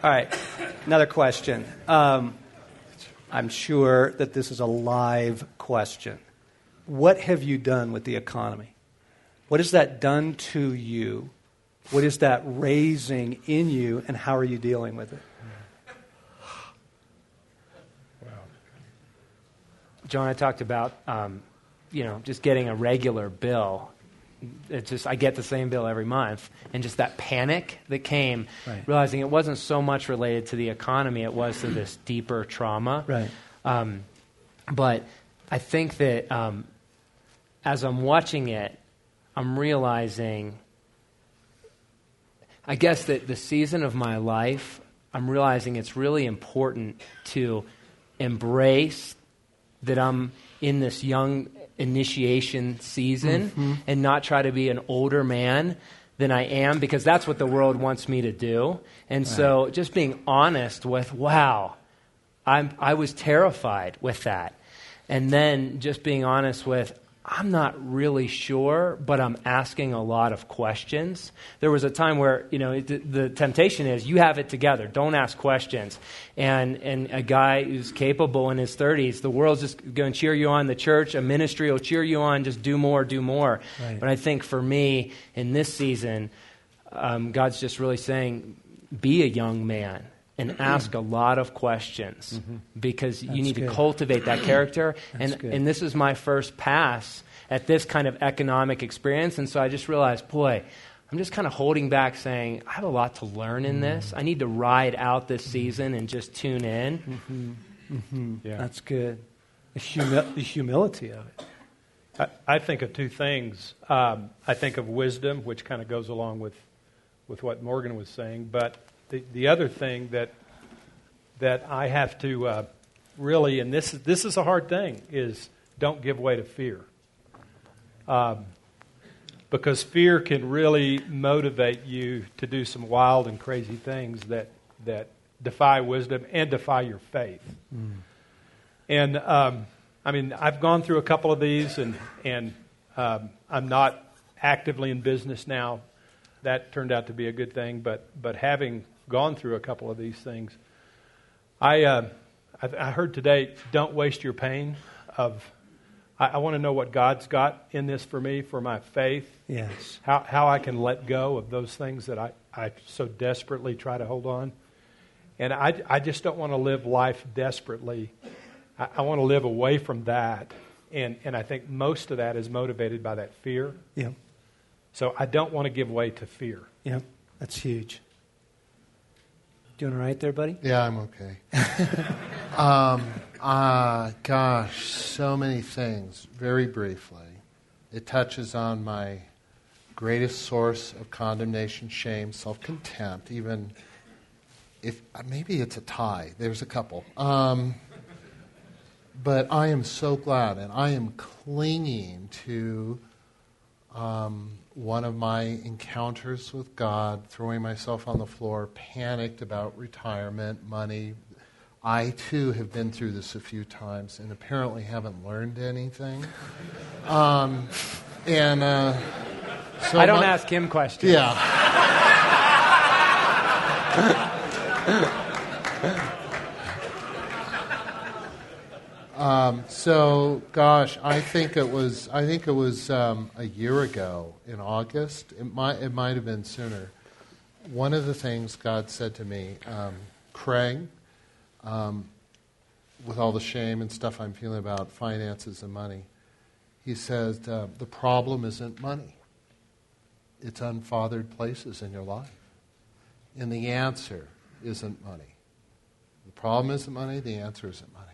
All right, another question. Um, I'm sure that this is a live question. What have you done with the economy? What has that done to you? What is that raising in you, and how are you dealing with it? Wow. John, I talked about, um, you know, just getting a regular bill it's just I get the same bill every month, and just that panic that came, right. realizing it wasn't so much related to the economy, it was to this deeper trauma. Right. Um, but I think that um, as I'm watching it, I'm realizing, I guess that the season of my life, I'm realizing it's really important to embrace that I'm in this young initiation season mm-hmm. and not try to be an older man than I am because that's what the world wants me to do. And right. so just being honest with, wow, I'm, I was terrified with that. And then just being honest with, I'm not really sure, but I'm asking a lot of questions. There was a time where, you know, the, the, temptation is you have it together, don't ask questions. And, and a guy who's capable in his 30s, the world's just going to cheer you on, the church, a ministry will cheer you on, just do more, do more. Right. But I think for me, in this season, um, God's just really saying, be a young man and ask a lot of questions mm-hmm. because That's you need good. to cultivate that character. and, and this is my first pass at this kind of economic experience. And so I just realized, boy, I'm just kind of holding back saying, I have a lot to learn in this. I need to ride out this mm-hmm. season and just tune in. Mm-hmm. Mm-hmm. Yeah. That's good. The, humi- the humility of it. I, I, think of two things. Um, I think of wisdom, which kind of goes along with, with what Morgan was saying, but the, the other thing that that I have to uh, really, and this this is a hard thing, is don't give way to fear, um, because fear can really motivate you to do some wild and crazy things that that defy wisdom and defy your faith. Mm. And um, I mean, I've gone through a couple of these, and and um, I'm not actively in business now. That turned out to be a good thing, but but having gone through a couple of these things. I, uh, I, I, heard today, don't waste your pain. Of, I, I want to know what God's got in this for me, for my faith. Yes. How, how I can let go of those things that I, I so desperately try to hold on. And I, I just don't want to live life desperately. I, I want to live away from that. And, and I think most of that is motivated by that fear. Yeah. So I don't want to give way to fear. Yeah, that's huge. Doing all right there, buddy? Yeah, I'm okay. um, uh, gosh, so many things. Very briefly, it touches on my greatest source of condemnation, shame, self contempt, even if uh, maybe it's a tie. There's a couple. Um, but I am so glad, and I am clinging to um, one of my encounters with God, throwing myself on the floor, panicked about retirement, money. I too have been through this a few times and apparently haven't learned anything. Um, and uh, so I don't my, ask him questions. Yeah. Um, so, gosh, I think it was. I think it was um, a year ago in August. It might. It might have been sooner. One of the things God said to me, um, Craig, um, with all the shame and stuff I'm feeling about finances and money, He says uh, the problem isn't money. It's unfathered places in your life, and the answer isn't money. The problem isn't money. The answer isn't money.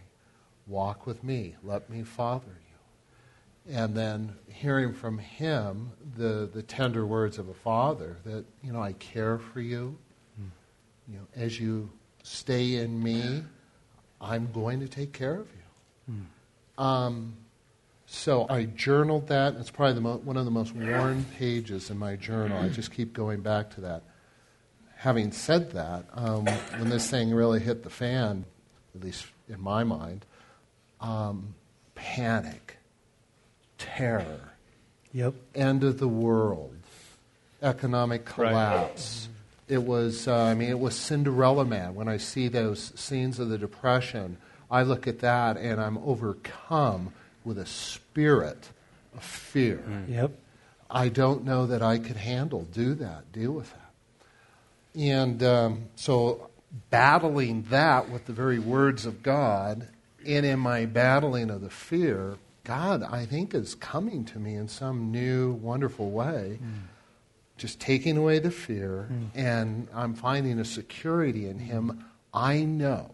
Walk with me. Let me father you. And then hearing from him the, the tender words of a father that, you know, I care for you. Mm. You know, as you stay in me, I'm going to take care of you. Mm. Um, so I journaled that. It's probably mo- one of the most worn pages in my journal. I just keep going back to that. Having said that, um, when this thing really hit the fan, at least in my mind, um, panic, terror, yep. end of the world, economic collapse, It was, uh, I mean, it was Cinderella Man. When I see those scenes of the Depression, I look at that and I'm overcome with a spirit of fear. Yep. I don't know that I could handle, do that, deal with that. And um, so, battling that with the very words of God, and in my battling of the fear, God, I think, is coming to me in some new, wonderful way. Mm. Just taking away the fear, mm. and I'm finding a security in Him I know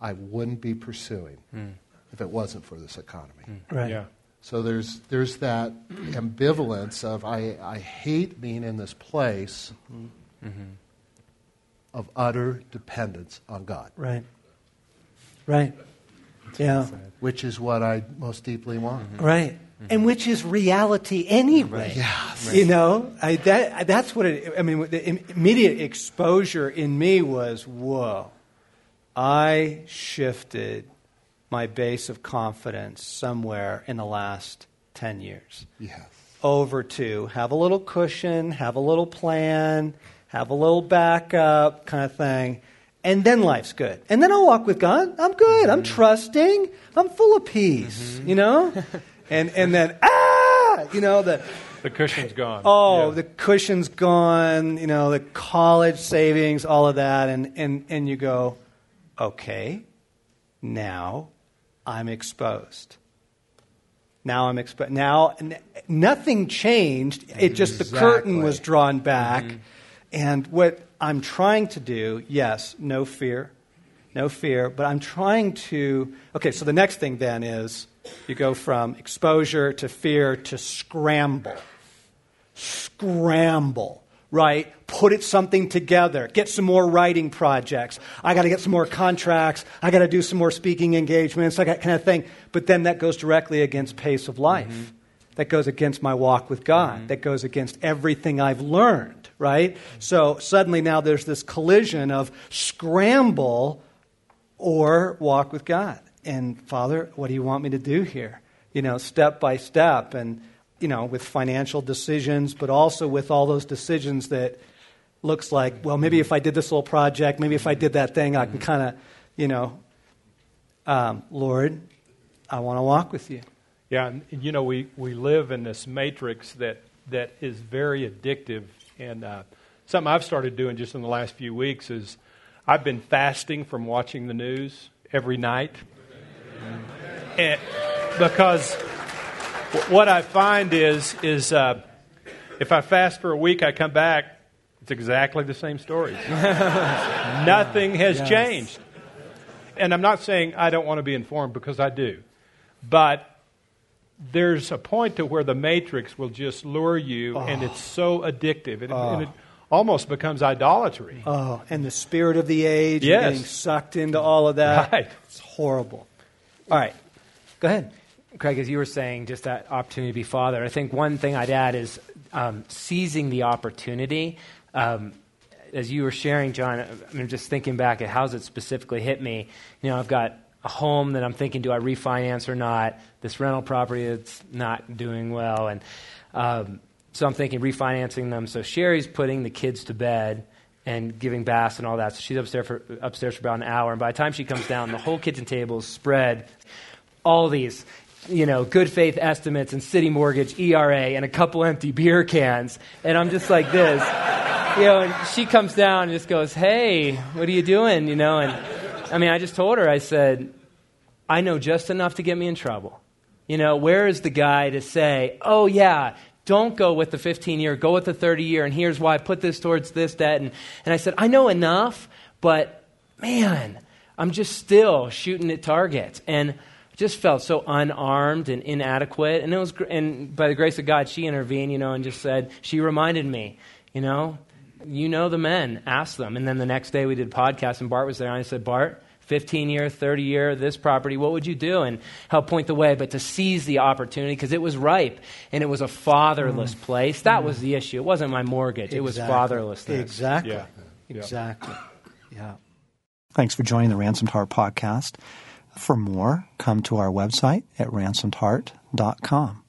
I wouldn't be pursuing mm. if it wasn't for this economy. Right. Yeah. So there's, there's that ambivalence of I, I hate being in this place mm-hmm. Mm-hmm. of utter dependence on God. Right. Right. Yeah. Which is what I most deeply want. Mm-hmm. Right. Mm-hmm. And which is reality anyway. Yes. Right. You know, I, that, that's what it, I mean, the immediate exposure in me was, whoa, I shifted my base of confidence somewhere in the last 10 years. Yes. Over to have a little cushion, have a little plan, have a little backup kind of thing. And then life's good. And then I'll walk with God. I'm good. Mm-hmm. I'm trusting. I'm full of peace, mm-hmm. you know? and, and then, ah, you know, the, the cushion's gone. Oh, yeah. the cushion's gone, you know, the college savings, all of that. And, and, and you go, okay, now I'm exposed. Now I'm exposed. Now n- nothing changed. It just the curtain was drawn back. Mm-hmm. And what I'm trying to do, yes, no fear, no fear, but I'm trying to. Okay, so the next thing then is you go from exposure to fear to scramble. Scramble right? Put it something together. Get some more writing projects. I got to get some more contracts. I got to do some more speaking engagements, that kind of thing. But then that goes directly against pace of life. Mm-hmm. That goes against my walk with God. Mm-hmm. That goes against everything I've learned, right? So suddenly now there's this collision of scramble or walk with God. And Father, what do you want me to do here? You know, step by step. And you know, with financial decisions, but also with all those decisions that looks like, well, maybe if I did this little project, maybe if I did that thing, I can mm-hmm. kind of, you know, um, Lord, I want to walk with you. Yeah, and you know, we, we live in this matrix that, that is very addictive. And uh, something I've started doing just in the last few weeks is I've been fasting from watching the news every night. And because what I find is, is uh, if I fast for a week, I come back, it's exactly the same story. Nothing has yes. changed. And I'm not saying I don't want to be informed because I do. But there's a point to where the matrix will just lure you, oh. and it's so addictive. And, oh. and, it almost becomes idolatry. Oh, and the spirit of the age, yes. getting sucked into all of that. Right. It's horrible. All right. Go ahead. Craig, as you were saying, just that opportunity to be father, I think one thing I'd add is um, seizing the opportunity. Um, as you were sharing, John, I'm just thinking back at how's it specifically hit me. You know, I've got a home that I'm thinking, do I refinance or not? This rental property that's not doing well, and um, so I'm thinking refinancing them. So Sherry's putting the kids to bed and giving baths and all that. So she's upstairs for, upstairs for about an hour, and by the time she comes down, the whole kitchen table is spread all these you know, good faith estimates and Citi mortgage, ERA, and a couple empty beer cans. And I'm just like this. You know, and she comes down and just goes, Hey, what are you doing? You know, and I mean, I just told her, I said, I know just enough to get me in trouble. You know, where is the guy to say, Oh, yeah, don't go with the 15 year, go with the 30 year, and here's why, put this towards this, that. And, and I said, I know enough, but man, I'm just still shooting at targets. And just felt so unarmed and inadequate. And it was, and by the grace of God, she intervened, you know, and just said, she reminded me, you know, you know the men, ask them. And then the next day we did a podcast, and Bart was there, and I said, Bart, 15 year, 30 year, this property, what would you do? And help point the way, but to seize the opportunity because it was ripe and it was a fatherless mm. place. That mm. was the issue. It wasn't my mortgage, exactly. it was fatherlessness. Exactly. Yeah. Exactly. Yeah. Thanks for joining the Ransomed Heart podcast. For more, come to our website at ransomedheart.com.